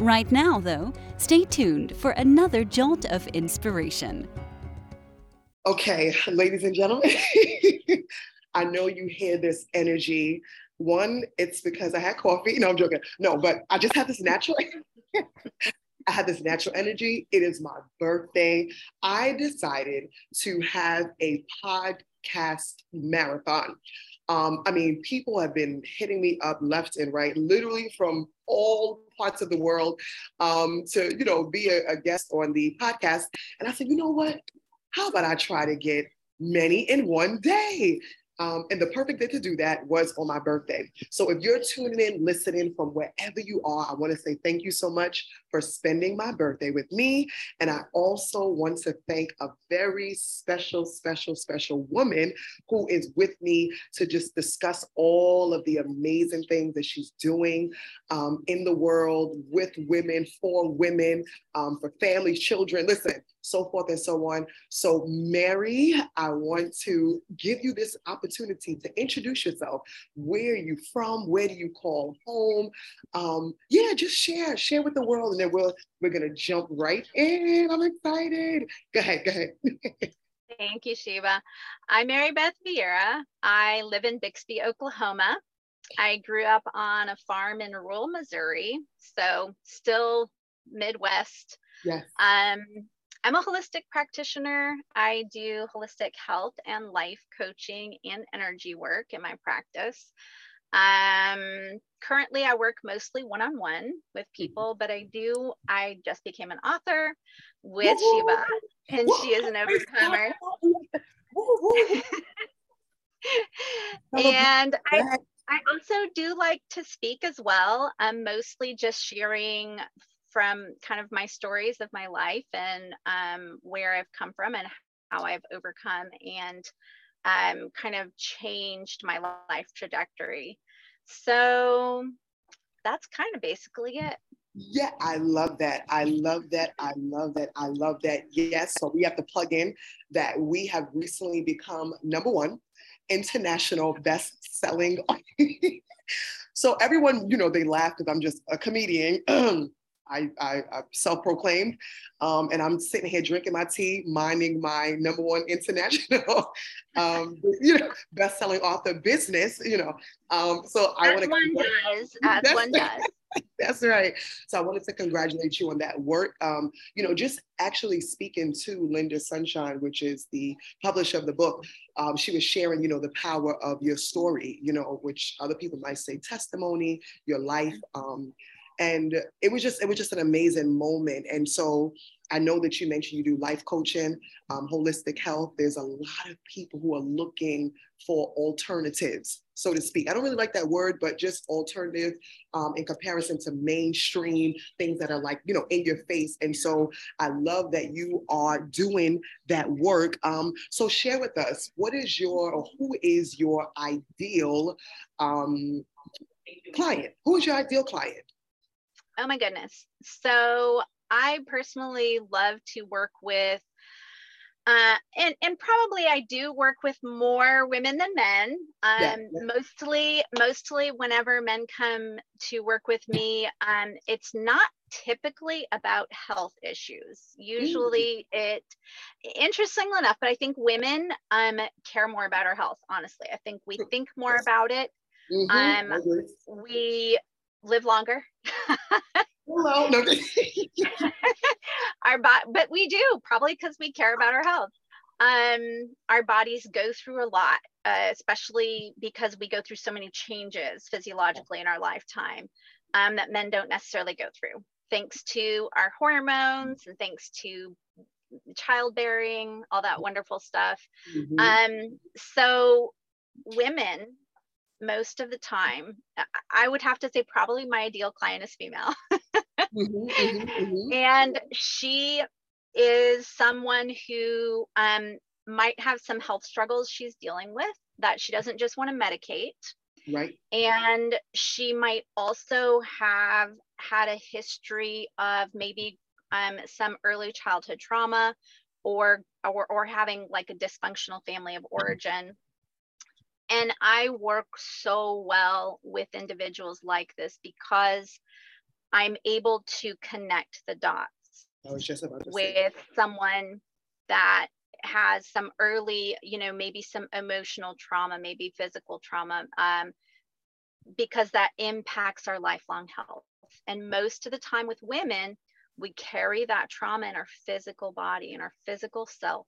Right now, though, stay tuned for another jolt of inspiration. Okay, ladies and gentlemen, I know you hear this energy. One, it's because I had coffee. No, I'm joking. No, but I just have this natural. I have this natural energy. It is my birthday. I decided to have a podcast marathon. Um, I mean, people have been hitting me up left and right, literally from all parts of the world, um, to you know be a, a guest on the podcast. And I said, you know what? How about I try to get many in one day? Um, and the perfect day to do that was on my birthday. So if you're tuning in, listening from wherever you are, I want to say thank you so much for spending my birthday with me. And I also want to thank a very special, special, special woman who is with me to just discuss all of the amazing things that she's doing um, in the world with women, for women, um, for families, children. Listen, so forth and so on. So, Mary, I want to give you this opportunity to introduce yourself. Where are you from? Where do you call home? Um, yeah, just share, share with the world, and then we'll we're gonna jump right in. I'm excited. Go ahead, go ahead. Thank you, Sheba. I'm Mary Beth Vieira. I live in Bixby, Oklahoma. I grew up on a farm in rural Missouri, so still Midwest. Yes. Um, I'm a holistic practitioner. I do holistic health and life coaching and energy work in my practice. Um, currently, I work mostly one on one with mm-hmm. people, but I do, I just became an author with Sheba, and she is an overcomer. and I, I also do like to speak as well. I'm mostly just sharing from kind of my stories of my life and um, where I've come from and how I've overcome and um, kind of changed my life trajectory. So that's kind of basically it. Yeah, I love that. I love that. I love that. I love that. Yes. So we have to plug in that we have recently become number one international best selling. so everyone, you know, they laugh because I'm just a comedian. I, I, I self-proclaimed, um, and I'm sitting here drinking my tea, minding my number one international, um, you know, best-selling author business. You know, um, so I want to. One does. As one does. That's right. So I wanted to congratulate you on that work. Um, you know, just actually speaking to Linda Sunshine, which is the publisher of the book, um, she was sharing, you know, the power of your story, you know, which other people might say testimony, your life. Um, and it was just it was just an amazing moment. And so i know that you mentioned you do life coaching um, holistic health. There's a lot of people who are looking for alternatives so to speak. I don't really like that word but just alternative um, in comparison to mainstream things that are like you know in your face. And so i love that you are doing that work. Um, so share with us what is your or who is your ideal um, client? Who is your ideal client Oh my goodness. So I personally love to work with uh, and and probably I do work with more women than men. Um, yeah, yeah. Mostly, mostly whenever men come to work with me, um, it's not typically about health issues. Usually, mm-hmm. it interestingly enough, but I think women um care more about our health. Honestly, I think we think more about it. Mm-hmm. Um, we live longer. Hello. No. our body, but we do probably because we care about our health. Um, our bodies go through a lot, uh, especially because we go through so many changes physiologically in our lifetime um, that men don't necessarily go through, thanks to our hormones and thanks to childbearing, all that wonderful stuff. Mm-hmm. Um, so women most of the time i would have to say probably my ideal client is female mm-hmm, mm-hmm, mm-hmm. and she is someone who um, might have some health struggles she's dealing with that she doesn't just want to medicate. Right. And she might also have had a history of maybe um, some early childhood trauma or, or, or having like a dysfunctional family of origin. And I work so well with individuals like this because I'm able to connect the dots with someone that has some early, you know, maybe some emotional trauma, maybe physical trauma, um, because that impacts our lifelong health. And most of the time with women, we carry that trauma in our physical body, in our physical self.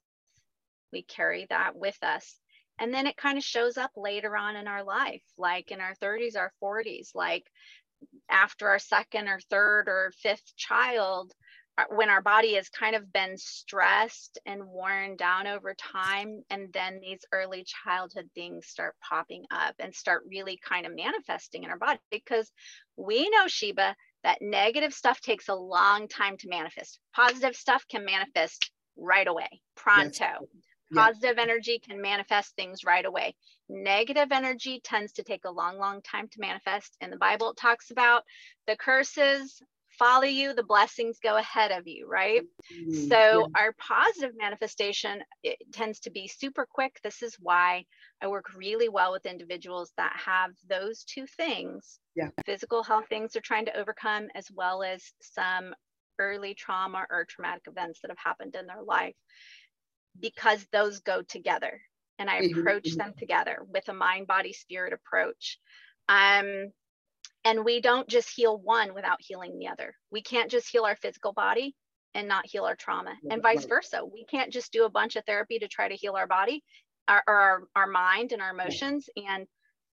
We carry that with us. And then it kind of shows up later on in our life, like in our 30s, our 40s, like after our second or third or fifth child, uh, when our body has kind of been stressed and worn down over time and then these early childhood things start popping up and start really kind of manifesting in our body because we know sheba that negative stuff takes a long time to manifest positive stuff can manifest right away pronto yes. Positive energy can manifest things right away negative energy tends to take a long long time to manifest in the bible it talks about the curses follow you, the blessings go ahead of you, right? Mm-hmm. So yeah. our positive manifestation it tends to be super quick. This is why I work really well with individuals that have those two things. Yeah. Physical health things they're trying to overcome as well as some early trauma or traumatic events that have happened in their life because those go together and I mm-hmm. approach mm-hmm. them together with a mind body spirit approach. Um and we don't just heal one without healing the other. We can't just heal our physical body and not heal our trauma, and vice versa. We can't just do a bunch of therapy to try to heal our body, our, our, our mind, and our emotions, and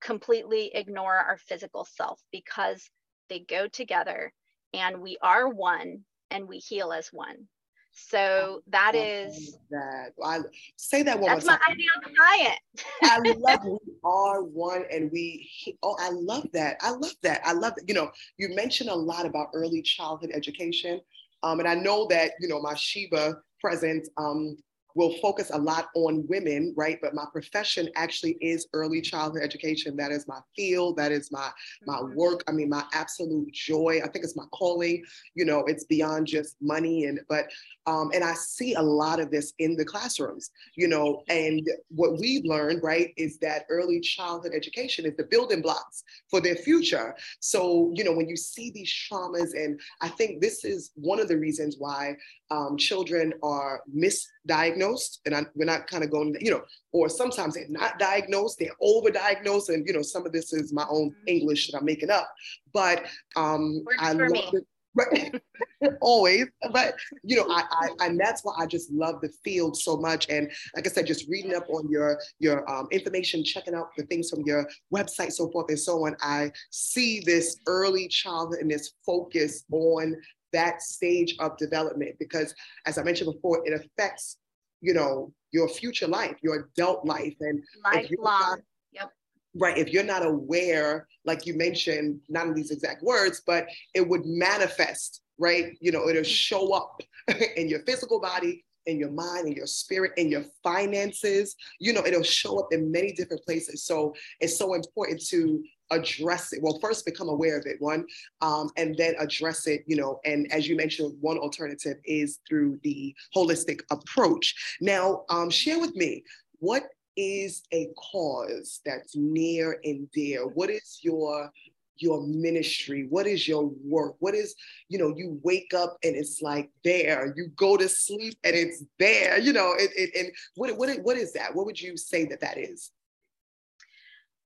completely ignore our physical self because they go together and we are one and we heal as one. So that is that. I say that one. That's my ideal client. I love we are one, and we. Oh, I love that. I love that. I love that. You know, you mentioned a lot about early childhood education, um, and I know that you know my Sheba presence um, will focus a lot on women, right? But my profession actually is early childhood education. That is my field. That is my my mm-hmm. work. I mean, my absolute joy. I think it's my calling. You know, it's beyond just money. And but um, and I see a lot of this in the classrooms. You know, and what we've learned, right, is that early childhood education is the building blocks for their future. So you know, when you see these traumas, and I think this is one of the reasons why um, children are misdiagnosed, and I, we're not kind of going, you know, or sometimes they're not diagnosed, they're overdiagnosed, and you know, some of this is my own mm-hmm. English that I'm making up, but um, I love it. Right. always but you know I, I and that's why i just love the field so much and like i said just reading up on your your um, information checking out the things from your website so forth and so on i see this early childhood and this focus on that stage of development because as i mentioned before it affects you know your future life your adult life. And lifelong yep. Right if you're not aware like you mentioned not in these exact words but it would manifest right? You know it'll mm-hmm. show up in your physical body in your mind in your spirit in your finances. You know it'll show up in many different places. So it's so important to address it. Well first become aware of it one um, and then address it you know and as you mentioned one alternative is through the holistic approach. Now um, share with me what is a cause that's near and dear? What is your your ministry? What is your work? What is you know you wake up and it's like there. You go to sleep and it's there you know it, it, and what, what, what is that? What would you say that that is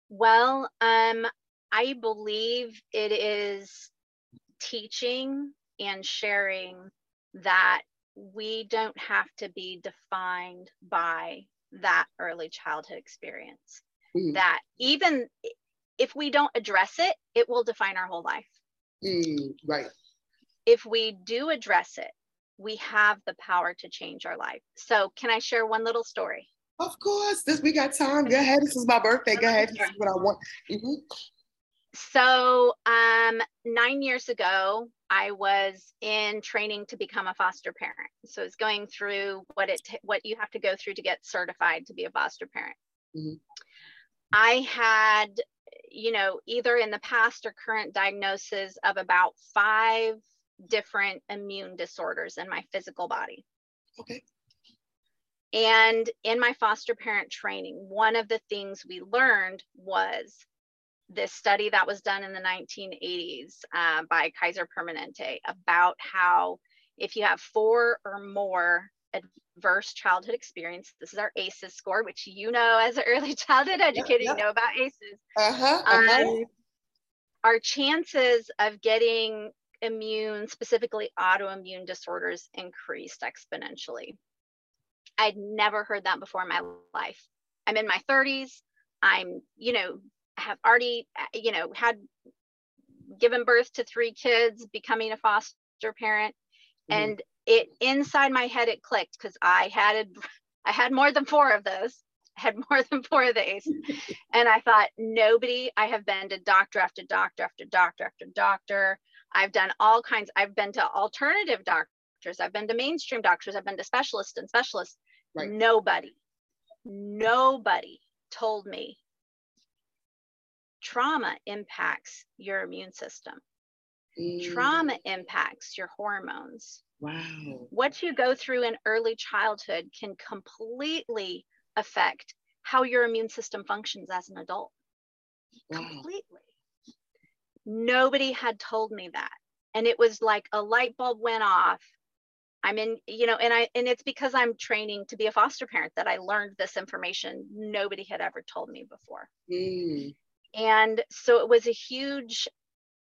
well, um, I believe it is teaching and sharing that we don't have to be defined by that early childhood experience. Mm. That even if we don't address it, it will define our whole life. Mm, right. If we do address it, we have the power to change our life. So, can I share one little story? Of course, this we got time. Go ahead. This is my birthday. Go ahead. This is what I want. Mm-hmm. so um, nine years ago, I was in training to become a foster parent. So it's going through what it what you have to go through to get certified to be a foster parent. Mm-hmm. I had, you know, either in the past or current diagnosis of about five different immune disorders in my physical body. Okay. And in my foster parent training, one of the things we learned was this study that was done in the 1980s uh, by Kaiser Permanente about how if you have four or more adverse childhood experience, this is our ACEs score, which you know as an early childhood educator, you know about ACEs. Uh-huh, uh-huh. Um, our chances of getting immune, specifically autoimmune disorders, increased exponentially. I'd never heard that before in my life. I'm in my 30s. I'm, you know, have already, you know, had given birth to three kids, becoming a foster parent. Mm-hmm. And it inside my head it clicked because I had I had more than four of those. I had more than four of these. and I thought, nobody, I have been to doctor after doctor after doctor after doctor. I've done all kinds, I've been to alternative doctors, I've been to mainstream doctors, I've been to specialists and specialists. Right. Nobody, nobody told me trauma impacts your immune system. Mm. Trauma impacts your hormones. Wow. What you go through in early childhood can completely affect how your immune system functions as an adult. Wow. Completely. Nobody had told me that. And it was like a light bulb went off. I'm in, you know, and I and it's because I'm training to be a foster parent that I learned this information nobody had ever told me before. Mm. And so it was a huge,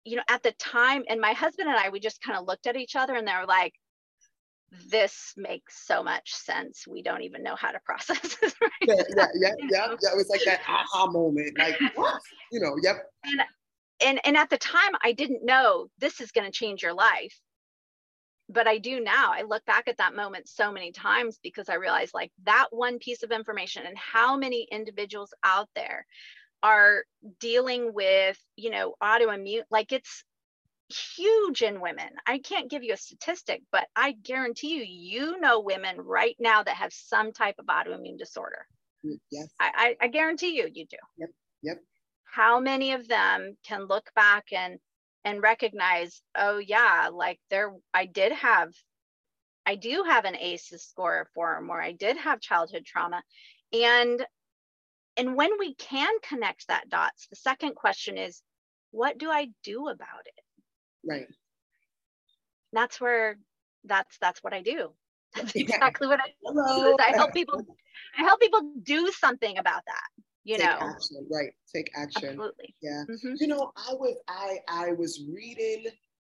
you know, at the time, and my husband and I, we just kind of looked at each other and they were like, this makes so much sense. We don't even know how to process this. Right yeah, yeah, yeah, yeah, yeah. It was like that aha moment. Like, what? You know, yep. And, and and at the time I didn't know this is going to change your life. But I do now. I look back at that moment so many times because I realized like that one piece of information and how many individuals out there are dealing with, you know, autoimmune, like it's huge in women. I can't give you a statistic, but I guarantee you, you know women right now that have some type of autoimmune disorder. Mm, yes. I, I, I guarantee you, you do. Yep. Yep. How many of them can look back and and recognize, oh yeah, like there, I did have, I do have an ACEs score of four or more. I did have childhood trauma, and and when we can connect that dots, the second question is, what do I do about it? Right. That's where that's that's what I do. That's exactly what I do. I help people I help people do something about that. You Take know, action, right? Take action. Absolutely. Yeah. Mm-hmm. You know, I was I I was reading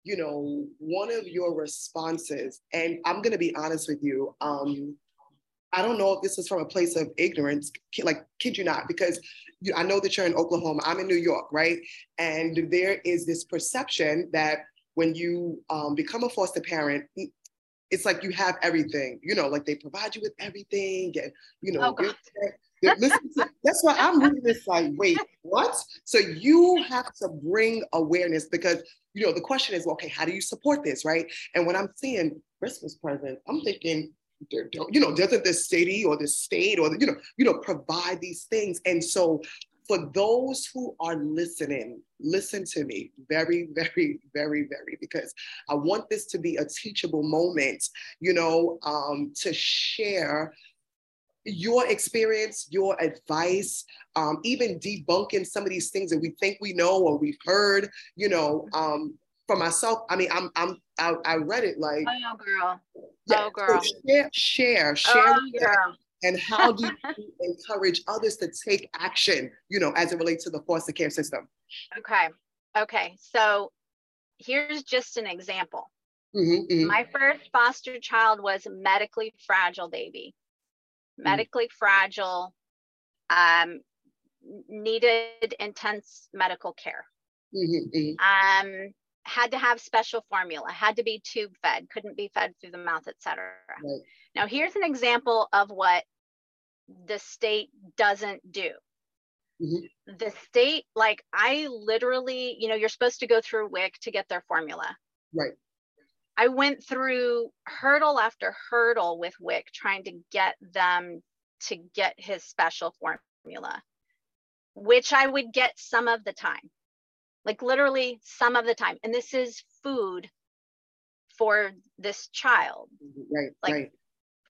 you know one of your responses and i'm going to be honest with you um I don't know if this is from a place of ignorance, like kid you not, because you, I know that you're in Oklahoma. I'm in New York, right? And there is this perception that when you um, become a foster parent, it's like you have everything. You know, like they provide you with everything, and you know. Oh, to, that's why I'm reading this like, wait, what? So you have to bring awareness because you know the question is, well, okay, how do you support this, right? And when I'm seeing Christmas present, I'm thinking you know, doesn't the city or the state or the, you know, you know, provide these things? And so for those who are listening, listen to me very, very, very, very, because I want this to be a teachable moment, you know, um, to share your experience, your advice, um, even debunking some of these things that we think we know or we've heard, you know, um, for myself, I mean, I'm, I'm, I, I read it like, oh girl, yeah, oh girl, so share, share, share, oh, girl. and how do you encourage others to take action, you know, as it relates to the foster care system? Okay, okay, so here's just an example. Mm-hmm, mm-hmm. My first foster child was a medically fragile baby. Medically mm-hmm. fragile, um, needed intense medical care. Mm-hmm. Um, had to have special formula, had to be tube fed, couldn't be fed through the mouth, etc. Right. Now, here's an example of what the state doesn't do. mm-hmm. the state like i literally you know you're supposed to go through WIC to get their formula right i went through hurdle after hurdle with WIC trying to get them to get his special formula which i would get some of the time. Like literally some of the time. And this is food for this child. Right like right.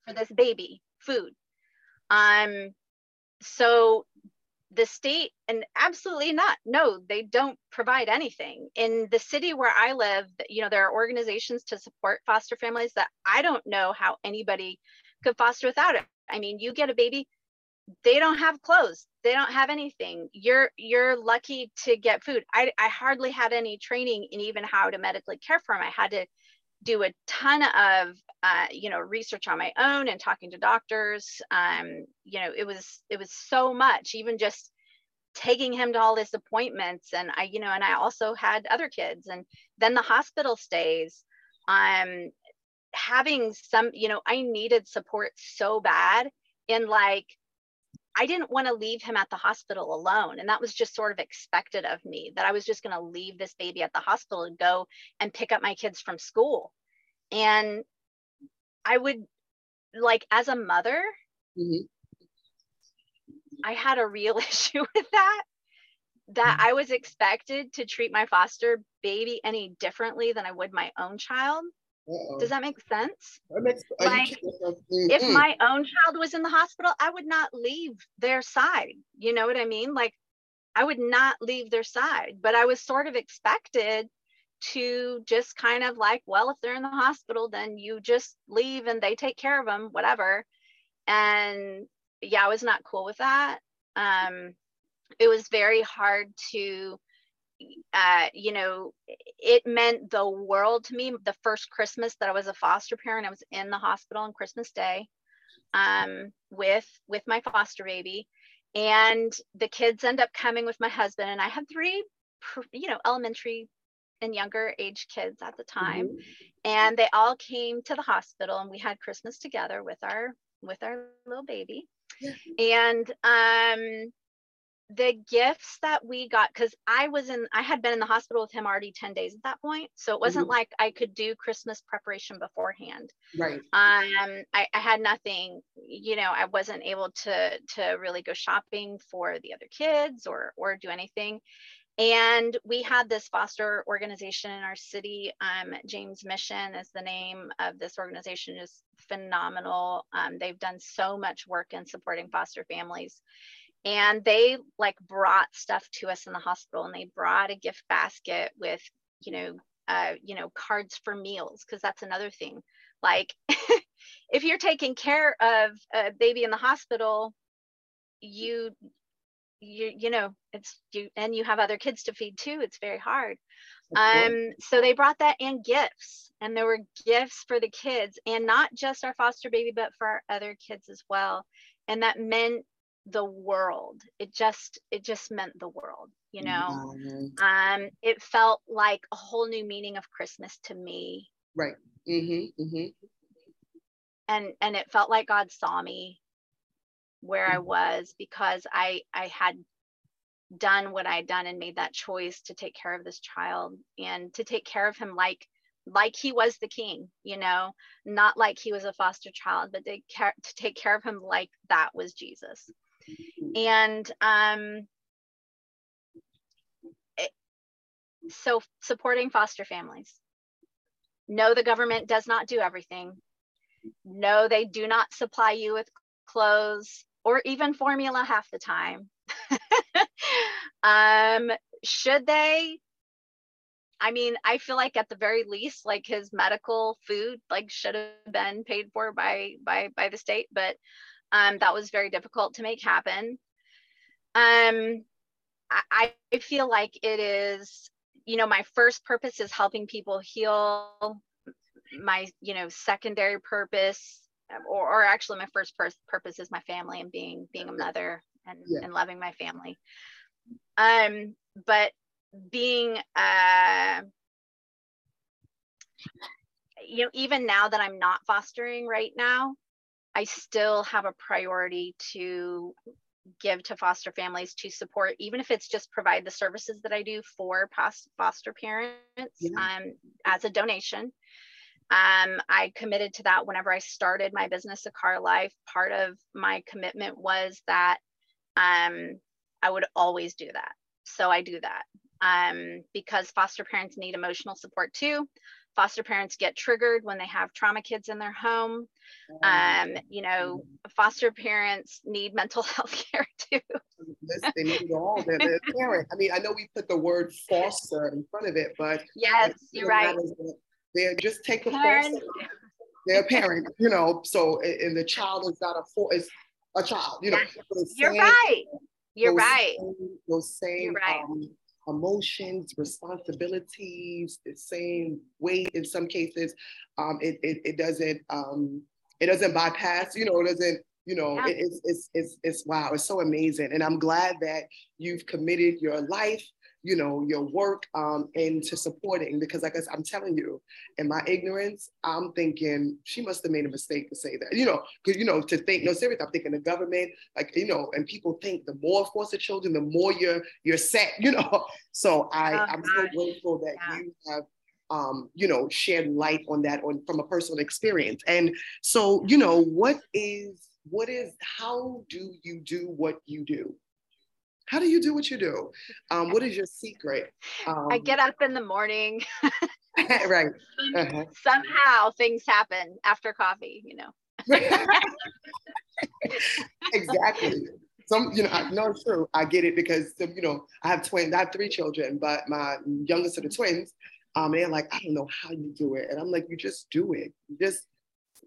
for this baby food. Um so the state and absolutely not. No they don't provide anything. In the city where i live you know there are organizations to support foster families that i don't know how anybody could foster without it. I mean you get a baby they don't have clothes they don't have anything. You're you're lucky to get food. I, I hardly had any training in even how to medically care for him i had to do a ton of uh, you know research on my own and talking to doctors. Um, you know it was it was so much even just taking him to all his appointments. And i you know and i also had other kids. And then the hospital stays. Um having some you know i needed support so bad in like I didn't want to leave him at the hospital alone. And that was just sort of expected of me that I was just going to leave this baby at the hospital and go and pick up my kids from school. And I would, like, as a mother, mm-hmm. I had a real issue with that. That mm-hmm. I was expected to treat my foster baby any differently than I would my own child. Uh-oh. Does that make sense? That makes, like, if my own child was in the hospital, I would not leave their side. You know what I mean? Like, I would not leave their side, but I was sort of expected to just kind of like, well, if they're in the hospital, then you just leave and they take care of them, whatever. And yeah, I was not cool with that. Um, it was very hard to uh, you know, it meant the world to me. The first Christmas that I was a foster parent, I was in the hospital on Christmas Day um, with with my foster baby, and the kids end up coming with my husband, and I had three, you know, elementary and younger age kids at the time, mm-hmm. and they all came to the hospital, and we had Christmas together with our with our little baby, yeah. and um the gifts that we got because i was in i had been in the hospital with him already 10 days at that point so it wasn't mm-hmm. like i could do christmas preparation beforehand. Right. Um I, I had nothing you know i wasn't able to to really go shopping for the other kids or or do anything. And we had this foster organization in our city um, james mission is the name of this organization is phenomenal. Um, they've done so much work in supporting foster families and they like brought stuff to us in the hospital and they brought a gift basket with you know uh, you know cards for meals because that's another thing. Like if you're taking care of a baby in the hospital you you you know it's you and you have other kids to feed too it's very hard. Um so they brought that and gifts and there were gifts for the kids and not just our foster baby but for our other kids as well. And that meant the world. It just it just meant the world you know? Mm-hmm. um it felt like a whole new meaning of christmas to me. Right. Mm-hmm, mm-hmm. and and it felt like god saw me where i mm-hmm. was because i i had done what i'd done and made that choice to take care of this child and to take care of him like like he was the king you know? Not like he was a foster child but to, care, to take care of him like that was jesus and um, it, so supporting foster families. No, the government does not do everything. No, they do not supply you with clothes or even formula half the time. um, should they? I mean, I feel like at the very least, like his medical food, like should have been paid for by by by the state, but um, that was very difficult to make happen. Um, I, I feel like it is, you know, my first purpose is helping people heal. My, you know, secondary purpose, or, or actually my first pur- purpose is my family and being being a mother and, yeah. and loving my family. Um, but being uh you know even now that i'm not fostering right now I still have a priority to give to foster families to support, even if it's just provide the services that I do for foster parents yeah. um, as a donation. Um, I committed to that whenever I started my business, Akara Life. Part of my commitment was that um, I would always do that. So I do that um, because foster parents need emotional support too. Foster parents get triggered when they have trauma kids in their home. Um, you know, foster parents need mental health care too. they need all. They're, they're parent. I mean, I know we put the word foster in front of it, but yes, you're right. They're just take the foster. They're a parent, you know. So and the child is not a for is a child, you know. You're right. You're those right. Same, those same right. um, emotions, responsibilities, the same weight in some cases. Um, it, it, it doesn't um, it doesn't bypass, you know, it doesn't, you know, yeah. it, it's, it's, it's, it's wow, it's so amazing. And I'm glad that you've committed your life, you know, your work um, into supporting because like I, I'm telling you, in my ignorance, I'm thinking she must have made a mistake to say that, you know, because, you know, to think, no, seriously, I'm thinking the government, like, you know, and people think the more foster children, the more you're, you're set, you know? So I, oh, I'm so grateful that yeah. you have um, you know, shed light on that on from a personal experience. And so, you know, what is what is how do you do what you do? How do you do what you do? Um, what is your secret? Um, I get up in the morning. right. Uh-huh. Somehow things happen after coffee, you know. exactly. Some, you know, I, no, it's true. I get it because, you know, I have twins. I have three children, but my youngest of the twins, um, they're like, I don't know how you do it. And I'm like, you just do it. You just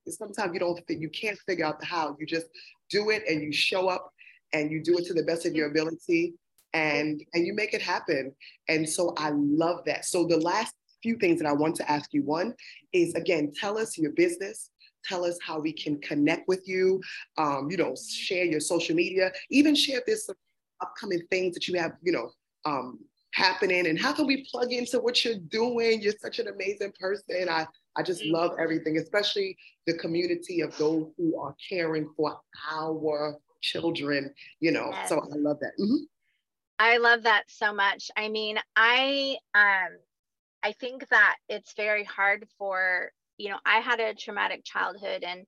sometimes you don't you can't figure out the how. You just do it and you show up and you do it to the best of your ability and and you make it happen. And so I love that. So the last few things that I want to ask you one is again, tell us your business. Tell us how we can connect with you. Um, you know, share your social media, even share this upcoming things that you have, you know, um, happening and how can we plug into what you're doing you're such an amazing person i i just love everything especially the community of those who are caring for our children you know yes. so i love that. Mm-hmm. i love that so much. I mean i um i think that it's very hard for you know i had a traumatic childhood and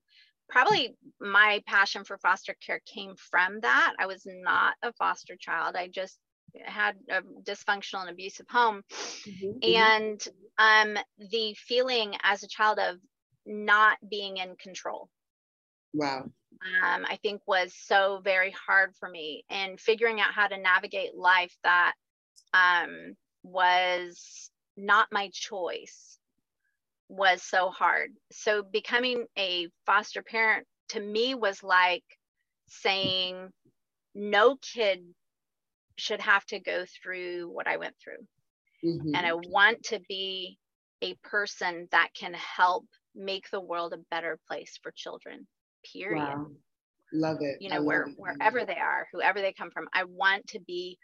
probably my passion for foster care came from that. I was not a foster child. I just had a dysfunctional and abusive home. Mm-hmm, mm-hmm. and um, the feeling as a child of not being in control. Wow um, i think was so very hard for me and figuring out how to navigate life that um, was not my choice was so hard so becoming a foster parent to me was like saying no kid should have to go through what I went through. Mm-hmm. And I want to be a person that can help make the world a better place for children, period. Wow. Love it. You know, where, wherever they are, whoever they come from, I want to be,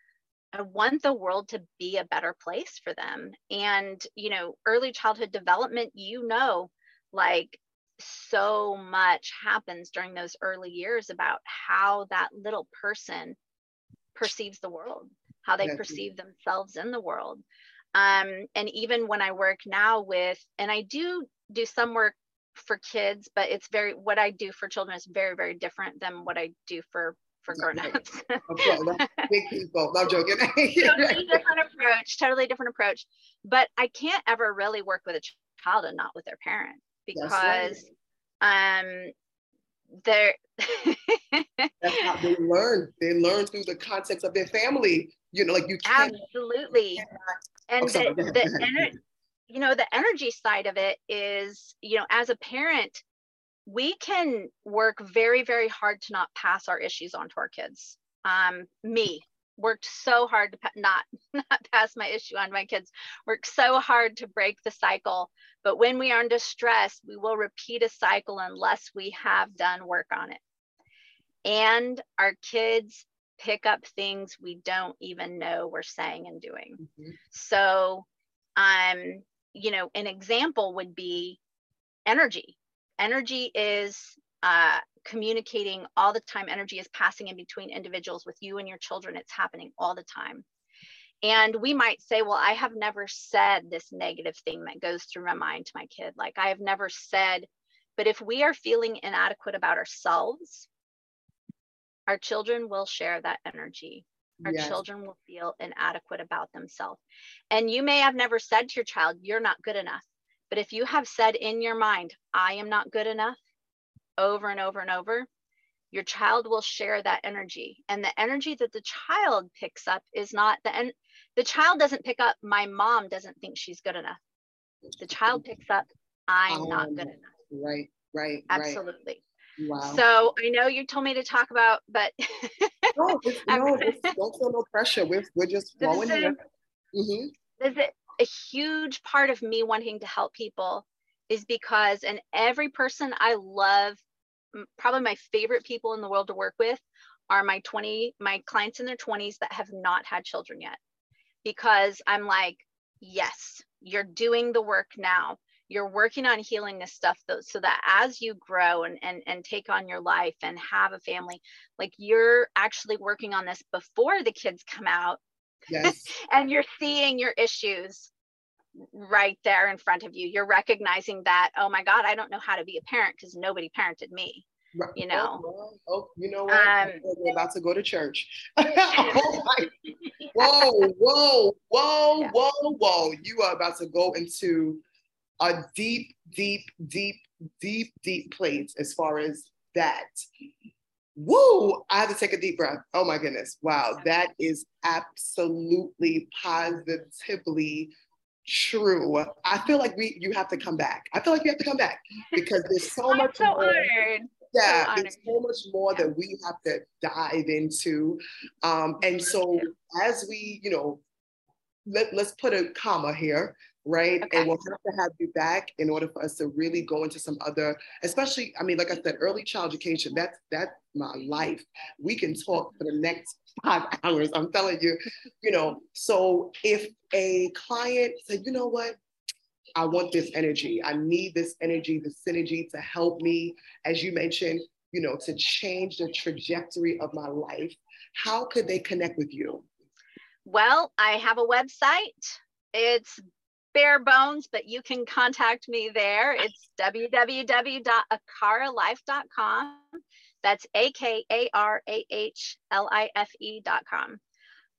I want the world to be a better place for them. And, you know, early childhood development, you know, like so much happens during those early years about how that little person perceives the world, how they perceive themselves in the world. Um, and even when I work now with, and I do do some work for kids, but it's very, what I do for children is very, very different than what I do for for grown-ups. okay, big people. I'm joking. totally different approach. Totally different approach. But I can't ever really work with a child and not with their parent because right. um they're that's how they learn. They learn through the context of their family. You know, like you can't absolutely. and oh, the, the ener- you know, the energy side of it is, you know, as a parent, we can work very, very hard to not pass our issues on to our kids. Um, me, worked so hard to not not pass my issue on my kids worked so hard to break the cycle but when we are under stress we will repeat a cycle unless we have done work on it and our kids pick up things we don't even know we're saying and doing mm-hmm. so um you know an example would be energy energy is uh, communicating all the time. Energy is passing in between individuals with you and your children. It's happening all the time. And we might say, well, I have never said this negative thing that goes through my mind to my kid. Like I have never said, but if we are feeling inadequate about ourselves, our children will share that energy. Our yes. children will feel inadequate about themselves. And you may have never said to your child, you're not good enough. But if you have said in your mind, I am not good enough, over and over and over, your child will share that energy. And the energy that the child picks up is not the end. the child doesn't pick up, my mom doesn't think she's good enough. The child picks up, I'm um, not good enough. Right, right. Absolutely. Right. Wow. So I know you told me to talk about, but no, no, don't feel no pressure. We're, we're just flowing here. Mm-hmm. Is it a huge part of me wanting to help people is because, and every person I love, probably my favorite people in the world to work with are my 20, my clients in their 20s that have not had children yet. Because I'm like, yes, you're doing the work now you're working on healing this stuff though so that as you grow and, and and take on your life and have a family like you're actually working on this before the kids come out yes. and you're seeing your issues right there in front of you you're recognizing that oh my god i don't know how to be a parent because nobody parented me right. you know oh, oh, you know what um, we're about to go to church oh my, whoa whoa whoa yeah. whoa whoa you are about to go into a deep, deep, deep, deep, deep place as far as that. Woo! I have to take a deep breath. Oh my goodness. Wow. That is absolutely positively true. I feel like we you have to come back. I feel like you have to come back because there's so much so more. Honored. Yeah, so there's so much more that we have to dive into. Um, and so as we, you know, let, let's put a comma here right? Okay. And we'll have to have you back in order for us to really go into some other, especially, I mean, like I said, early child education, that's that's my life. We can talk for the next five hours. I'm telling you, you know. So if a client said, you know what, I want this energy, I need this energy, the synergy to help me, as you mentioned, you know, to change the trajectory of my life, how could they connect with you? Well, I have a website. It's bare bones, but you can contact me there. It's www.akaralife.com. That's A K A R A H L I F E.com.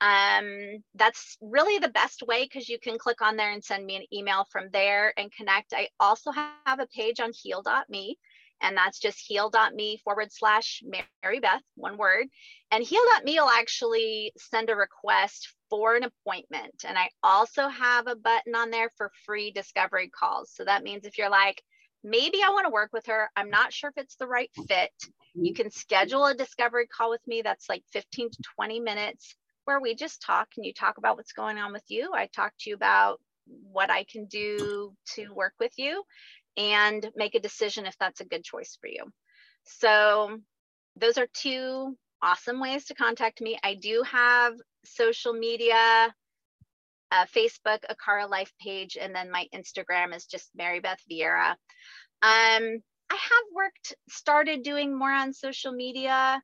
Um, that's really the best way because you can click on there and send me an email from there and connect. I also have a page on heal.me and that's just heal.me forward slash Mary Beth, one word. And heal.me will actually send a request for an appointment. And I also have a button on there for free discovery calls. So that means if you're like, maybe I want to work with her, I'm not sure if it's the right fit, you can schedule a discovery call with me that's like 15 to 20 minutes where we just talk and you talk about what's going on with you. I talk to you about what I can do to work with you and make a decision if that's a good choice for you. So those are two awesome ways to contact me. I do have social media, uh, Facebook, Akara Life page, and then my Instagram is just Mary Beth Vieira. Um, I have worked, started doing more on social media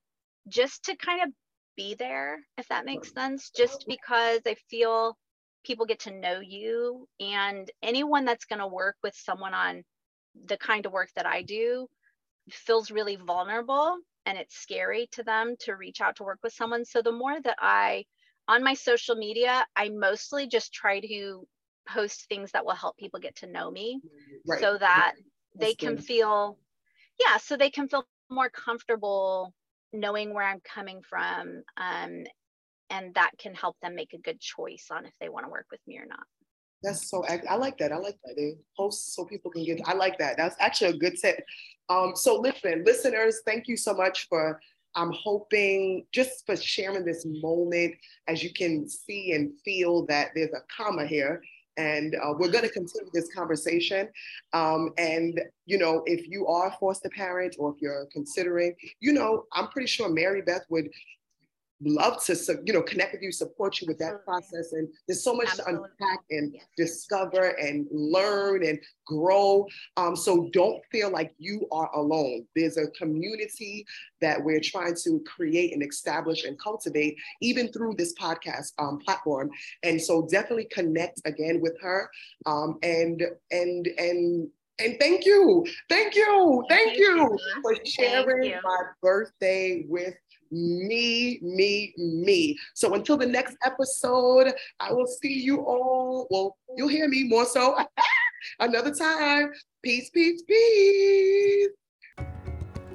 just to kind of be there, if that makes sense, just because I feel people get to know you and anyone that's going to work with someone on the kind of work that I do feels really vulnerable and it's scary to them to reach out to work with someone. So the more that I, on my social media, I mostly just try to post things that will help people get to know me right. so that they can good. feel, yeah, so they can feel more comfortable knowing where I'm coming from. Um, and that can help them make a good choice on if they want to work with me or not. That's so, I like that. I like that. They post so people can get, I like that. That's actually a good tip. Um, so listen, listeners, thank you so much for, I'm hoping just for sharing this moment as you can see and feel that there's a comma here and uh, we're going to continue this conversation. Um, and you know, if you are forced to parent or if you're considering, you know, I'm pretty sure Mary Beth would love to you know connect with you support you with that process. And there's so much Absolutely. to unpack and yes. discover and learn and grow. Um, so don't feel like you are alone. There's a community that we're trying to create and establish and cultivate even through this podcast um, platform. And so definitely connect again with her. Um, and and and and thank you, thank you, thank, thank you, you for sharing you. my birthday with me, me, me. So until the next episode, I will see you all. Well, you'll hear me more so another time. Peace, peace, peace.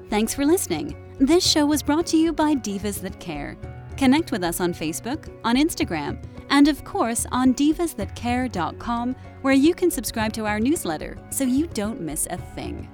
Thanks for listening. This show was brought to you by Divas That Care. Connect with us on Facebook, on Instagram, and of course on divasthatcare.com, where you can subscribe to our newsletter so you don't miss a thing.